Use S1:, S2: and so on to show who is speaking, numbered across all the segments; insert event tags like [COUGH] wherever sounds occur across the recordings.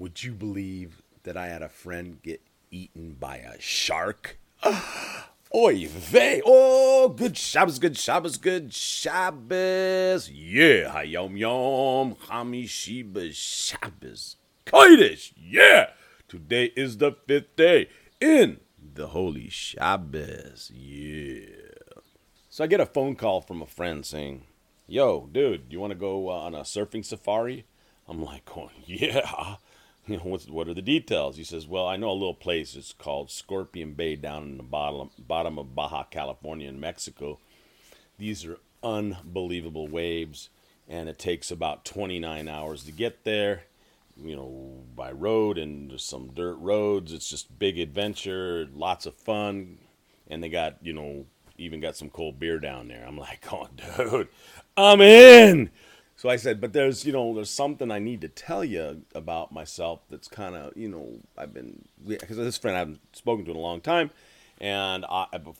S1: Would you believe that I had a friend get eaten by a shark? [GASPS] Oy vey! Oh, good Shabbos, good Shabbos, good Shabbos! Yeah, hayom yom, hamishiba Shabbos. Kodesh, yeah! Today is the fifth day in the Holy Shabbos, yeah. So I get a phone call from a friend saying, Yo, dude, you want to go uh, on a surfing safari? I'm like, going, [LAUGHS] Yeah you know, what's, what are the details? He says, well, I know a little place. It's called Scorpion Bay down in the bottom, bottom of Baja California in Mexico. These are unbelievable waves, and it takes about 29 hours to get there, you know, by road, and some dirt roads. It's just big adventure, lots of fun, and they got, you know, even got some cold beer down there. I'm like, oh, dude, I'm in. So I said, but there's, you know, there's something I need to tell you about myself that's kind of, you know, I've been, because this friend I haven't spoken to in a long time. And I, I, give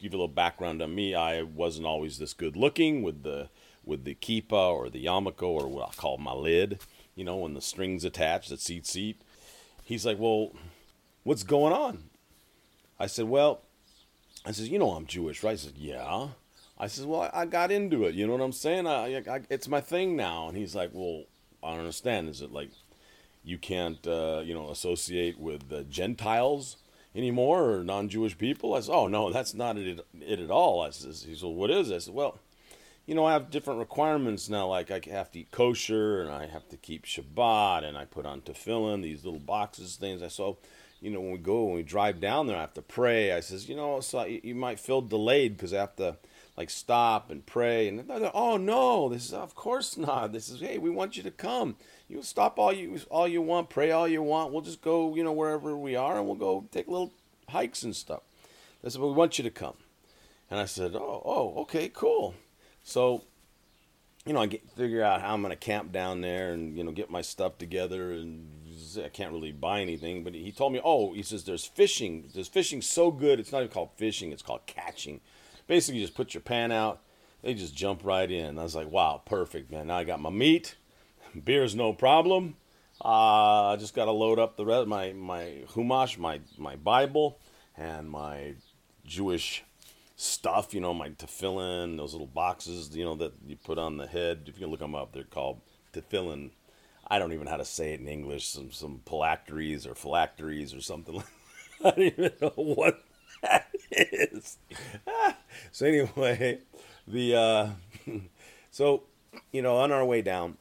S1: you a little background on me. I wasn't always this good looking with the, with the kippa or the yarmulke or what I call my lid, you know, when the strings attached that tzitzit. He's like, well, what's going on? I said, well, I says, you know, I'm Jewish, right? He said, yeah. I says, well, I, I got into it. You know what I'm saying? I, I, it's my thing now. And he's like, well, I don't understand. Is it like you can't, uh, you know, associate with the Gentiles anymore or non-Jewish people? I said, oh no, that's not it, it at all. I says, he said, well, what is it? I said, well, you know, I have different requirements now. Like I have to eat kosher and I have to keep Shabbat and I put on tefillin, these little boxes, things. I so, you know, when we go when we drive down there, I have to pray. I says, you know, so you might feel delayed because I have to like stop and pray and oh no this is of course not. This is hey we want you to come. You stop all you all you want pray all you want. We'll just go you know wherever we are and we'll go take little hikes and stuff. They said we want you to come. And i said oh oh okay cool. So you know i get figure out how i'm going to camp down there and you know get my stuff together and i can't really buy anything but he told me oh he says there's fishing there's fishing so good it's not even called fishing it's called catching basically just put your pan out. They just jump right in. I was like, wow, perfect, man. Now I got my meat. [LAUGHS] Beer's no problem. Uh, I just got to load up the rest, my my humash, my my Bible, and my Jewish stuff. You know, my tefillin, those little boxes. You know that you put on the head. If you can look them up, they're called tefillin. I don't even know how to say it in English. Some some phylacteries or phylacteries or something. [LAUGHS] I don't even know what is. [LAUGHS] so anyway, the uh, [LAUGHS] so you know on our way down,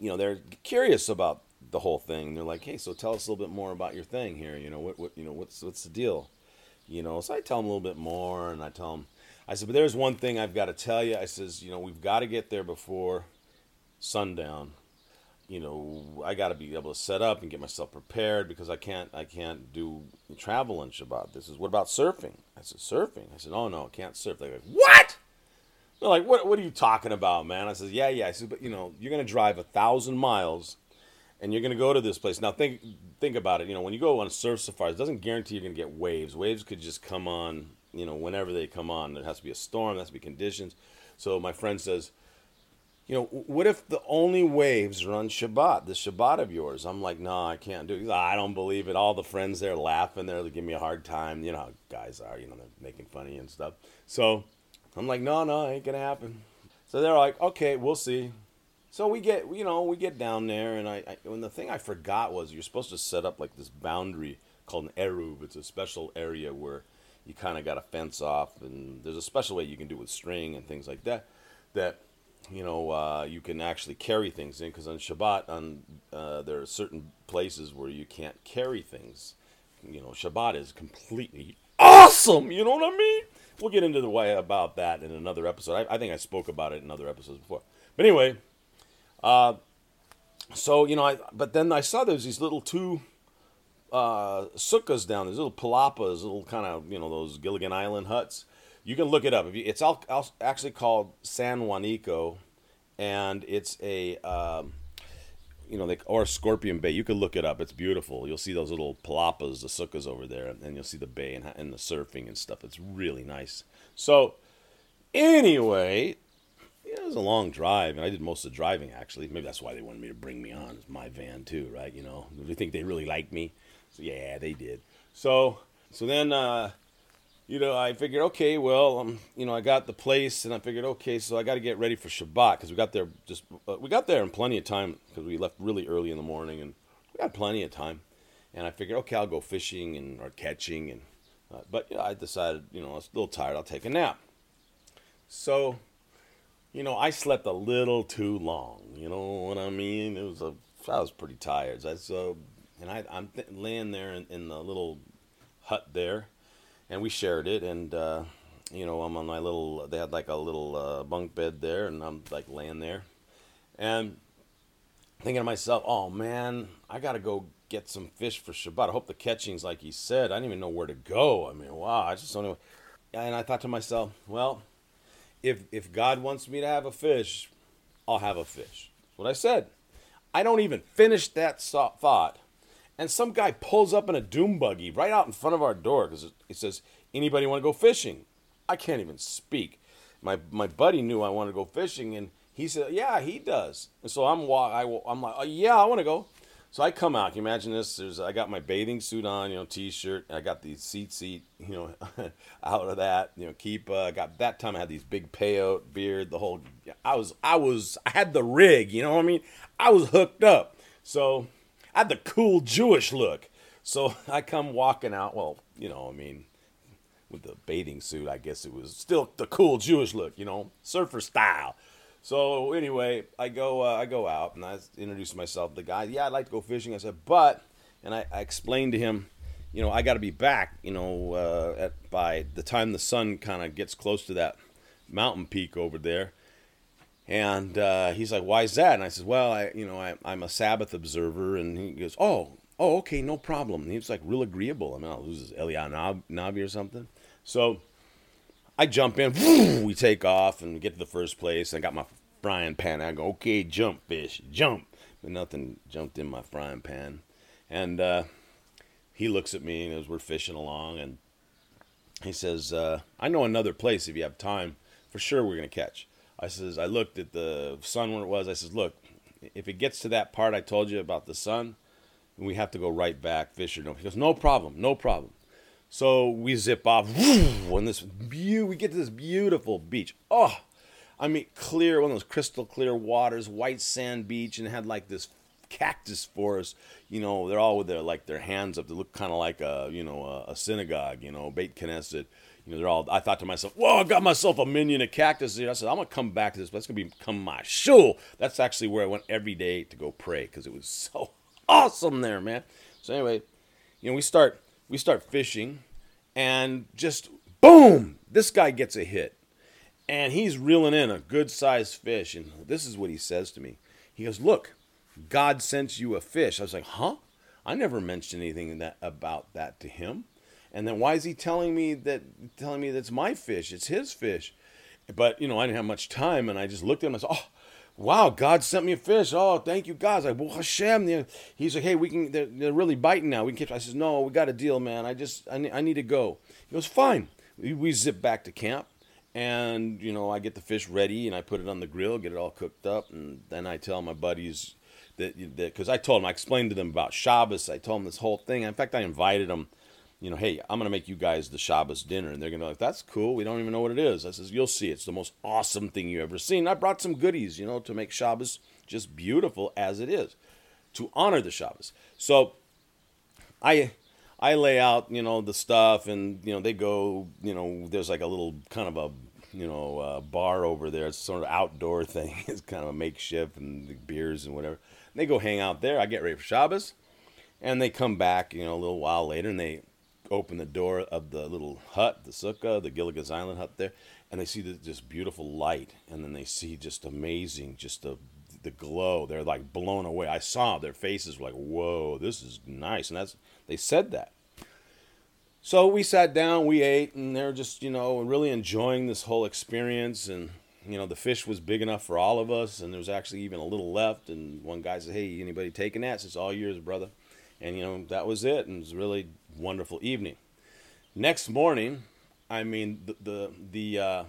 S1: you know they're curious about the whole thing. They're like, hey, so tell us a little bit more about your thing here. You know what what you know what's what's the deal? You know, so I tell them a little bit more, and I tell them, I said, but there's one thing I've got to tell you. I says, you know, we've got to get there before sundown you know, I got to be able to set up and get myself prepared because I can't I can't do travel on Shabbat. This is what about surfing? I said surfing. I said oh no, I can't surf. They're like what? They're like what What are you talking about, man? I said yeah yeah. I said but you know you're gonna drive a thousand miles, and you're gonna go to this place. Now think think about it. You know when you go on surf safari, it doesn't guarantee you're gonna get waves. Waves could just come on. You know whenever they come on, there has to be a storm. There has to be conditions. So my friend says you know, what if the only waves are on Shabbat, the Shabbat of yours? I'm like, no, I can't do it. I don't believe it. All the friends there laughing there, they give me a hard time. You know how guys are, you know, they're making fun of you and stuff. So I'm like, no, no, ain't gonna happen. So they're like, okay, we'll see. So we get, you know, we get down there, and I, I and the thing I forgot was you're supposed to set up like this boundary called an eruv. It's a special area where you kind of got a fence off, and there's a special way you can do with string and things like that. That you know, uh, you can actually carry things in because on Shabbat, on uh, there are certain places where you can't carry things. You know, Shabbat is completely awesome. You know what I mean? We'll get into the way about that in another episode. I, I think I spoke about it in other episodes before. But anyway, uh, so you know, I but then I saw there's these little two uh, sukkahs down. These little palapas, little kind of you know those Gilligan Island huts you can look it up. It's all, actually called San Juanico, and it's a um, you know, like or Scorpion Bay. You can look it up. It's beautiful. You'll see those little palapas, the sukkahs over there, and you'll see the bay and, and the surfing and stuff. It's really nice. So, anyway, yeah, it was a long drive, and I did most of the driving actually. Maybe that's why they wanted me to bring me on. It's my van too, right? You know, they think they really like me. So yeah, they did. So so then, uh, you know, I figured, okay, well, um, you know, I got the place, and I figured, okay, so I got to get ready for Shabbat because we got there just uh, we got there in plenty of time because we left really early in the morning, and we had plenty of time. And I figured, okay, I'll go fishing and or catching, and uh, but you know, I decided, you know, I was a little tired. I'll take a nap. So, you know, I slept a little too long. You know what I mean? It was a I was pretty tired. So, so and I, I'm th- laying there in, in the little hut there, and we shared it. And uh, you know, I'm on my little. They had like a little uh, bunk bed there, and I'm like laying there, and thinking to myself, "Oh man, I gotta go get some fish for Shabbat. I hope the catching's like he said. I didn't even know where to go. I mean, wow, I just don't know." And I thought to myself, "Well, if if God wants me to have a fish, I'll have a fish." That's what I said. I don't even finish that thought and some guy pulls up in a dune buggy right out in front of our door because he says, "Anybody want to go fishing?" I can't even speak. My my buddy knew I wanted to go fishing, and he said, "Yeah, he does." And so I'm I, I'm like, oh, "Yeah, I want to go." So I come out. Can you imagine this? There's I got my bathing suit on, you know, t-shirt. I got the tzitzit, you know, [LAUGHS] out of that, you know, keep. Uh, got that time I had these big payot beard, the whole. I was I was I had the rig, you know what I mean? I was hooked up. So I had the cool Jewish look. So [LAUGHS] I come walking out. Well, you know, I mean, with the bathing suit, I guess it was still the cool Jewish look, you know, surfer style. So anyway, I go uh, I go out and I introduce myself to the guy. Yeah, I'd like to go fishing. I said, but, and I, I explained to him, you know, I got to be back, you know, uh, at by the time the sun kind of gets close to that mountain peak over there. And uh, he's like, "Why is that?" And I said, "Well, I, you know, I, am a Sabbath observer." And he goes, "Oh, oh, okay, no problem." And he was like real agreeable. I mean, I'll lose his Eliyahu Navi or something. So I jump in. [LAUGHS] we take off and we get to the first place. I got my frying pan. I go, "Okay, jump, fish, jump." But nothing jumped in my frying pan. And uh, he looks at me as we're fishing along, and he says, uh, "I know another place if you have time. For sure, we're gonna catch." I says, I looked at the sun when it was. I says, look, if it gets to that part I told you about the sun, we have to go right back, Fisher, no. He goes, no problem, no problem. So we zip off, and this be- we get to this beautiful beach. Oh, I mean, clear, one of those crystal clear waters, white sand beach, and had like this cactus forest. You know, they're all with their like their hands up. They look kind of like a you know a, a synagogue. You know, Beit Knesset you know, they're all. I thought to myself, "Whoa, I got myself a minyan of cactus." here." I said, "I'm gonna come back to this. But that's gonna become my shul." That's actually where I went every day to go pray because it was [LAUGHS] so awesome there, man. So anyway, you know, we start we start fishing, and just boom, this guy gets a hit, and he's reeling in a good sized fish. And this is what he says to me. He goes, "Look, God sent you a fish." I was like, "Huh?" I never mentioned anything that about that to him. And then why is he telling me that telling me that's my fish? It's his fish. But you know, I didn't have much time, and I just looked at him and I said, "Oh, wow, God sent me a fish. Oh, thank you, God." I was like, well, Hashem. He's like, "Hey, we can. They're, they're really biting now. We can." Catch. I says, "No, we got a deal, man. I just I need, I need to go." He goes, "Fine." We, we zip back to camp, and you know, I get the fish ready, and I put it on the grill, get it all cooked up, and then I tell my buddies that because I told them, I explained to them about Shabbos. I told them this whole thing. In fact, I invited them you know, hey, I'm going to make you guys the Shabbos dinner. And they're going to be like, that's cool. We don't even know what it is. I says, you'll see. It's the most awesome thing you ever seen. I brought some goodies, you know, to make Shabbos just beautiful as it is, to honor the Shabbos. So I I lay out, you know, the stuff and, you know, they go, you know, there's like a little kind of a, you know, uh, bar over there. It's sort of outdoor [LAUGHS] thing. it's kind of a makeshift and the beers and whatever. And they go hang out there. I get ready for Shabbos. And they come back, you know, a little while later and they open the door of the little hut, the sukkah, the Gilligan's Island hut there, and they see the, this beautiful light, and then they see just amazing, just the the glow. They're like blown away. I saw their faces were like, "Whoa, this is nice," and that's they said that. So we sat down, we ate, and they're just you know really enjoying this whole experience, and you know the fish was big enough for all of us, and there was actually even a little left. And one guy said, "Hey, anybody taking that?" It's all yours, brother. And you know that was it, and it was really wonderful evening. Next morning, I mean the the the uh,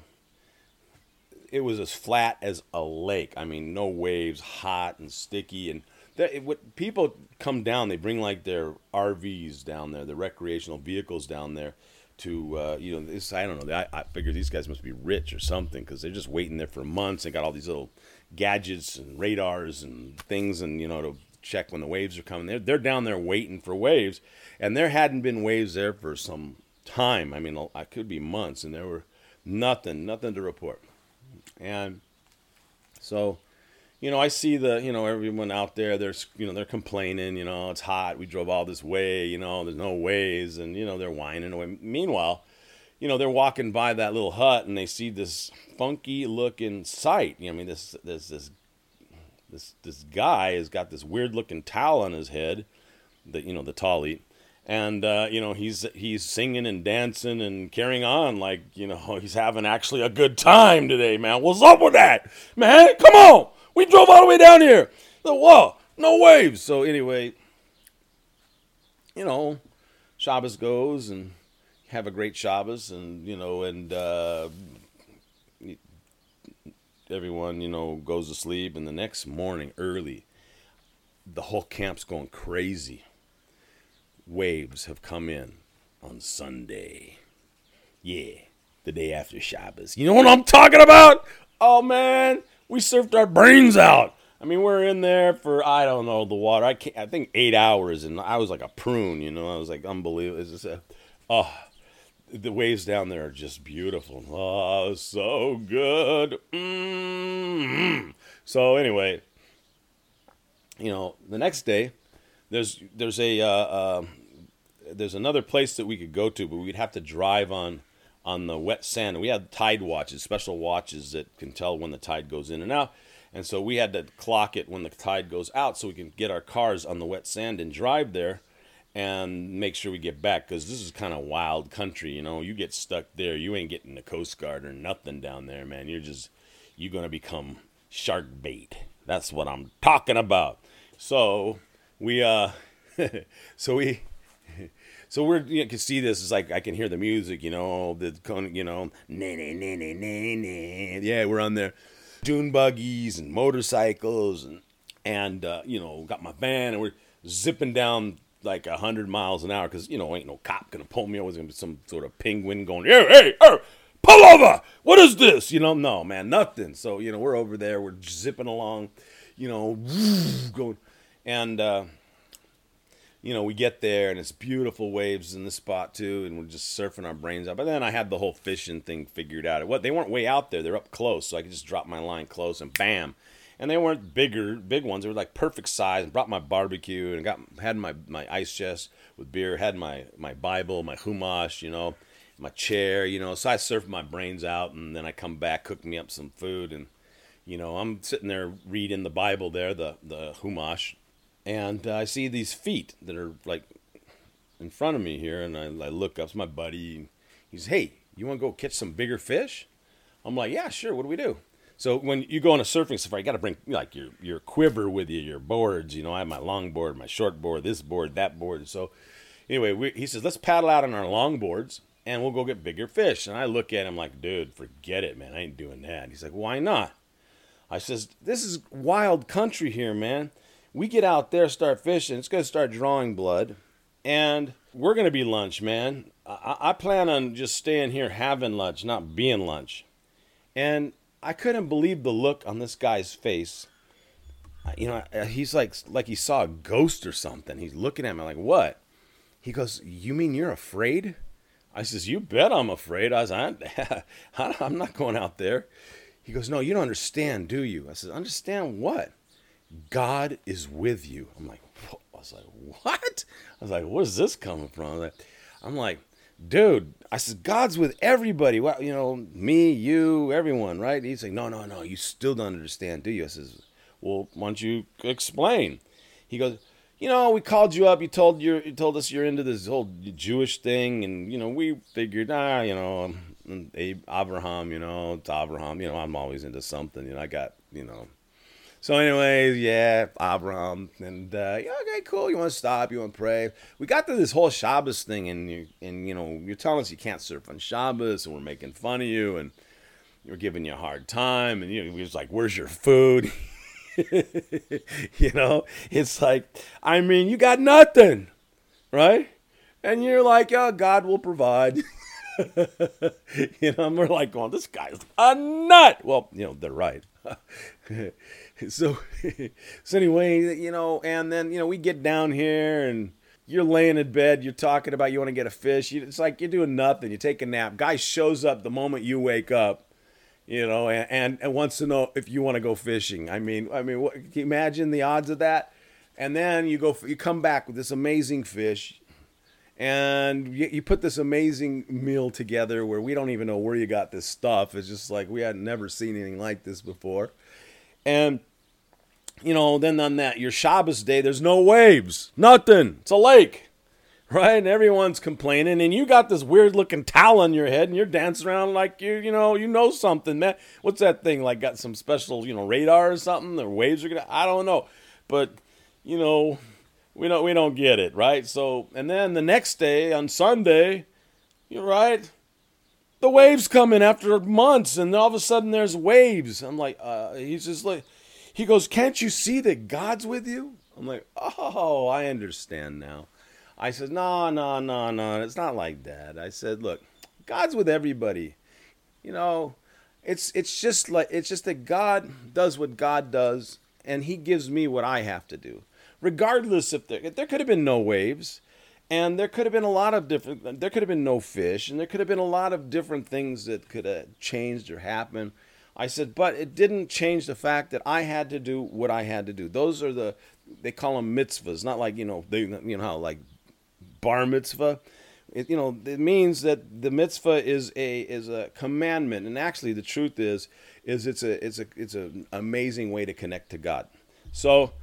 S1: it was as flat as a lake. I mean, no waves, hot and sticky, and that, it, what people come down, they bring like their RVs down there, the recreational vehicles down there to uh, you know this I don't know I, I figure these guys must be rich or something because they're just waiting there for months. They got all these little gadgets and radars and things and you know to check when the waves are coming. They're they're down there waiting for waves, and there hadn't been waves there for some time. I mean, I could be months, and there were nothing, nothing to report. And so, you know, I see the, you know, everyone out there, they're, you know, they're complaining, you know, it's hot. We drove all this way, you know, there's no waves, And, you know, they're whining away. Meanwhile, you know, they're walking by that little hut and they see this funky looking sight. You know, I mean, this, this, this, this, this guy has got this weird looking towel on his head, that, you know, the tallit and uh, you know he's he's singing and dancing and carrying on like you know [LAUGHS] he's having actually a good time today, man. What's up with that, man? Come on, we drove all the way down here. The Whoa, no waves. So anyway, you know, Shabbos goes and have a great Shabbos, and you know, and uh, everyone you know goes to sleep, and the next morning early, the whole camp's going crazy waves have come in on Sunday. Yeah, the day after Shabbos. You know what I'm talking about? Oh man, we surfed our brains out. I mean, we're in there for I don't know the water. I can't, I think eight hours, and I was like a prune. You know, I was like unbelievable. It's just a, oh, the waves down there are just beautiful. Oh, so good. Mm-hmm. So anyway, you know, the next day there's there's a uh, uh, there's another place that we could go to, but we'd have to drive on on the wet sand. We had tide watches, special watches that can tell when the tide goes in and out. And so we had to clock it when the tide goes out so we can get our cars on the wet sand and drive there and make sure we get back because this is kind of wild country. You know, you get stuck there, you ain't getting the Coast Guard or nothing down there, man. You're just, you're to become shark bait. That's what I'm talking about. So we uh [LAUGHS] so we [LAUGHS] so we're you can see this is like I can hear the music, you know, the you know, nah, nah, nah, nah, nah, nah. yeah, we're on there, dune buggies and motorcycles and and uh, you know got my van and we're zipping down like a hundred miles an hour because you know ain't no cop gonna pull me over. Gonna be some sort of penguin going, hey, hey, hey, pull over! What is this? You know, no man, nothing. So you know we're over there, we're zipping along, you know, [LAUGHS] going and. uh you know, we get there and it's beautiful waves in the spot too, and we're just surfing our brains out. But then I had the whole fishing thing figured out. What they weren't way out there; they're up close, so I could just drop my line close and bam. And they weren't bigger, big ones. They were like perfect size. And brought my barbecue and got had my my ice chest with beer. Had my my Bible, my Chumash, you know, my chair, you know. So I surfed my brains out, and then I come back, cook me up some food, and you know, I'm sitting there reading the Bible there, the the Chumash, and uh, I see these feet that are like in front of me here, and I, I look up. It's my buddy. He's, hey, you want to go catch some bigger fish? I'm like, yeah, sure. What do we do? So when you go on a surfing safari, you got to bring like your your quiver with you, your boards. You know, I have my long board, my short board, this board, that board. So anyway, we, he says, let's paddle out on our long boards and we'll go get bigger fish. And I look at him like, dude, forget it, man. I ain't doing that. He's like, why not? I says, this is wild country here, man we get out there, start fishing. It's to start drawing blood, and we're to be lunch, man. I, I plan on just staying here having lunch, not being lunch. And I couldn't believe the look on this guy's face. You know, he's like like he saw a ghost or something. He's looking at me like, "What?" He goes, "You mean you're afraid?" I says, "You bet I'm afraid." I was, [LAUGHS] "I'm not going out there." He goes, "No, you don't understand, do you?" I says, "Understand what?" God is with you. I'm like, I was like, what? I was like, where's this coming from? I'm like, dude, I said, God's with everybody. Well, you know, me, you, everyone, right? He's like, no, no, no, you still don't understand, do you? I says, well, why don't you explain? He goes, you know, we called you up. You told you you told us you're into this whole Jewish thing, and you know, we figured, ah, you know, Abraham, you know, it's Abraham. You know, I'm always into something. You know, I got, you know, so, anyways, yeah, Abraham, and uh, yeah, okay, cool. You want to stop? You want to pray? We got to this whole Shabbos thing, and you, and you know, you're telling us you can't surf on Shabbos, and we're making fun of you, and we're giving you a hard time, and you know, he was like, "Where's your food?" [LAUGHS] you know, it's like, I mean, you got nothing, right? And you're like, "Oh, God will provide." [LAUGHS] you know, and we're like going, "This guy's a nut." Well, you know, they're right. [LAUGHS] [LAUGHS] so, [LAUGHS] so anyway, you know, and then you know, we get down here and you're laying in bed, you're talking about you want to get a fish. it's like you're doing nothing. You take a nap. Guy shows up the moment you wake up, you know, and, and, and wants to know if you want to go fishing. I mean, I mean, what, can you imagine the odds of that? And then you go, you come back with this amazing fish, and you, you put this amazing meal together where we don't even know where you got this stuff. It's just like we had never seen anything like this before, and you know, then on that your Shabbos day, there's no waves, nothing. It's a lake, [LAUGHS] right? And everyone's complaining, and you got this weird looking towel on your head, and you're dancing around like you, you know, you know something, man. What's that thing? Like got some special, you know, radar or something? The waves are gonna, I don't know, but you know, we don't we don't get it, right? So, and then the next day on Sunday, you're right. The waves come in after months, and all of a sudden there's waves. I'm like, uh, he's just like he goes, Can't you see that God's with you? I'm like, Oh, I understand now. I said, No, no, no, no. It's not like that. I said, Look, God's with everybody. You know, it's it's just like it's just that God does what God does, and He gives me what I have to do, regardless if there there could have been no waves, and there could have been a lot of different. There could have been no fish, and there could have been a lot of different things that could have changed or happened. I said, but it didn't change the fact that I had to do what I had to do. Those are the they call them mitzvahs, not like you know they you know how like bar mitzvah. It, you know it means that the mitzvah is a is a commandment, and actually the truth is is it's a it's a it's an amazing way to connect to God. So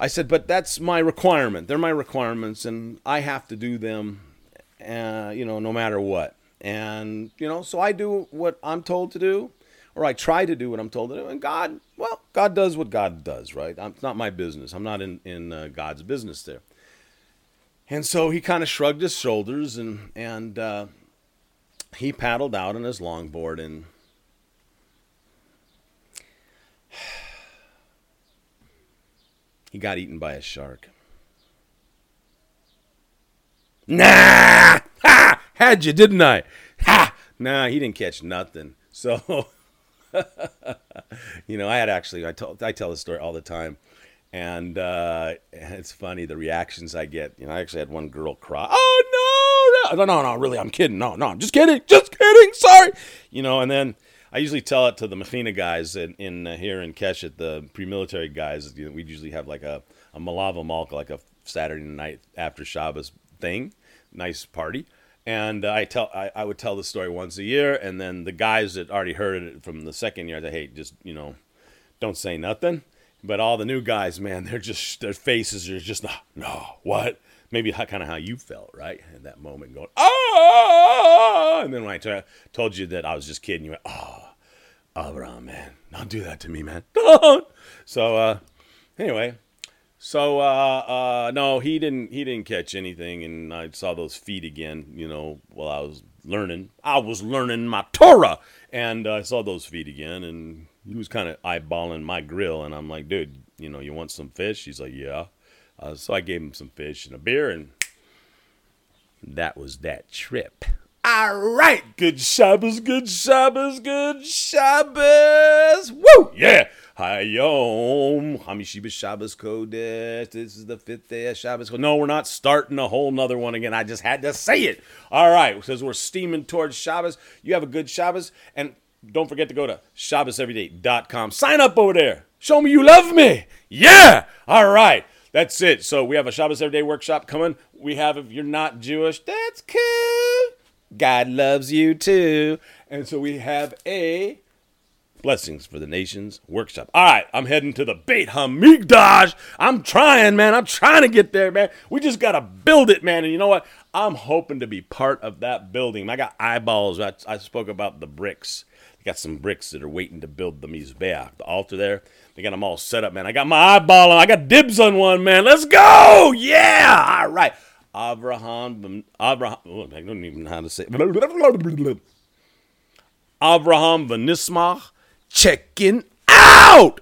S1: I said, but that's my requirement. They're my requirements, and I have to do them, uh, you know, no matter what. And you know, so I do what I'm told to do or I try to do what I'm told to do. And God, well, God does what God does, right? It's not my business. I'm not in, in uh, God's business there. And so he kind of shrugged his shoulders and, and uh, he paddled out on his longboard and [SIGHS] he got eaten by a shark. Nah! Ha! Had you, didn't I? Ha! Nah, he didn't catch nothing. So [LAUGHS] [LAUGHS] you know, I had actually I tell I tell this story all the time, and uh, it's funny the reactions I get. You know, I actually had one girl cry. Oh no, no, no, no, really, I'm kidding. No, no, I'm just kidding, just kidding. Sorry, you know. And then I usually tell it to the Mechina guys in, in uh, here in Keshet, the pre-military guys. You know, we usually have like a a Melave Malka, like a Saturday night after Shabbos thing, nice party and I tell I, I would tell the story once a year, and then the guys that already heard it from the second year, they hey, just you know, don't say nothing. But all the new guys, man, they're just their faces are just no, no, what? Maybe how, kind of how you felt, right, in that moment, going ah, and then when I t- told you that I was just kidding, you went oh, Abraham, man, don't do that to me, man, [LAUGHS] don't. So uh, anyway, so uh, uh, no, he didn't. He didn't catch anything, and I saw those feet again. You know, while I was learning, I was learning my Torah, and uh, I saw those feet again, and he was kind of eyeballing my grill, and I'm like, dude, you know, you want some fish? He's like, yeah. Uh, so I gave him some fish and a beer, and that was that trip. All right, good Shabbos, good Shabbos, good Shabbos. Woo, yeah. Hayom Hamishi Shabbos Kodesh. This is the fifth day of Shabbos. No, we're not starting a whole nother one again. I just had to say it. All right, says we're steaming towards Shabbos. You have a good Shabbos, and don't forget to go to ShabbosEveryday.com. Sign up over there. Show me you love me. Yeah. All right. That's it. So we have a Shabbos Everyday workshop coming. We have, if you're not Jewish, that's cool. God loves you too. And so we have a Blessings for the Nations workshop. All right, I'm heading to the Beit Hamikdash. I'm trying, man. I'm trying to get there, man. We just got to build it, man. And you know what? I'm hoping to be part of that building. I got eyeballs. I, I spoke about the bricks. They got some bricks that are waiting to build the Mizbeach, the altar there. They got them all set up, man. I got my eyeball on. I got dibs on one, man. Let's go. Yeah. All right. Abraham, Abraham, oh, I don't even know how to say it. Abraham Vanismach checking out.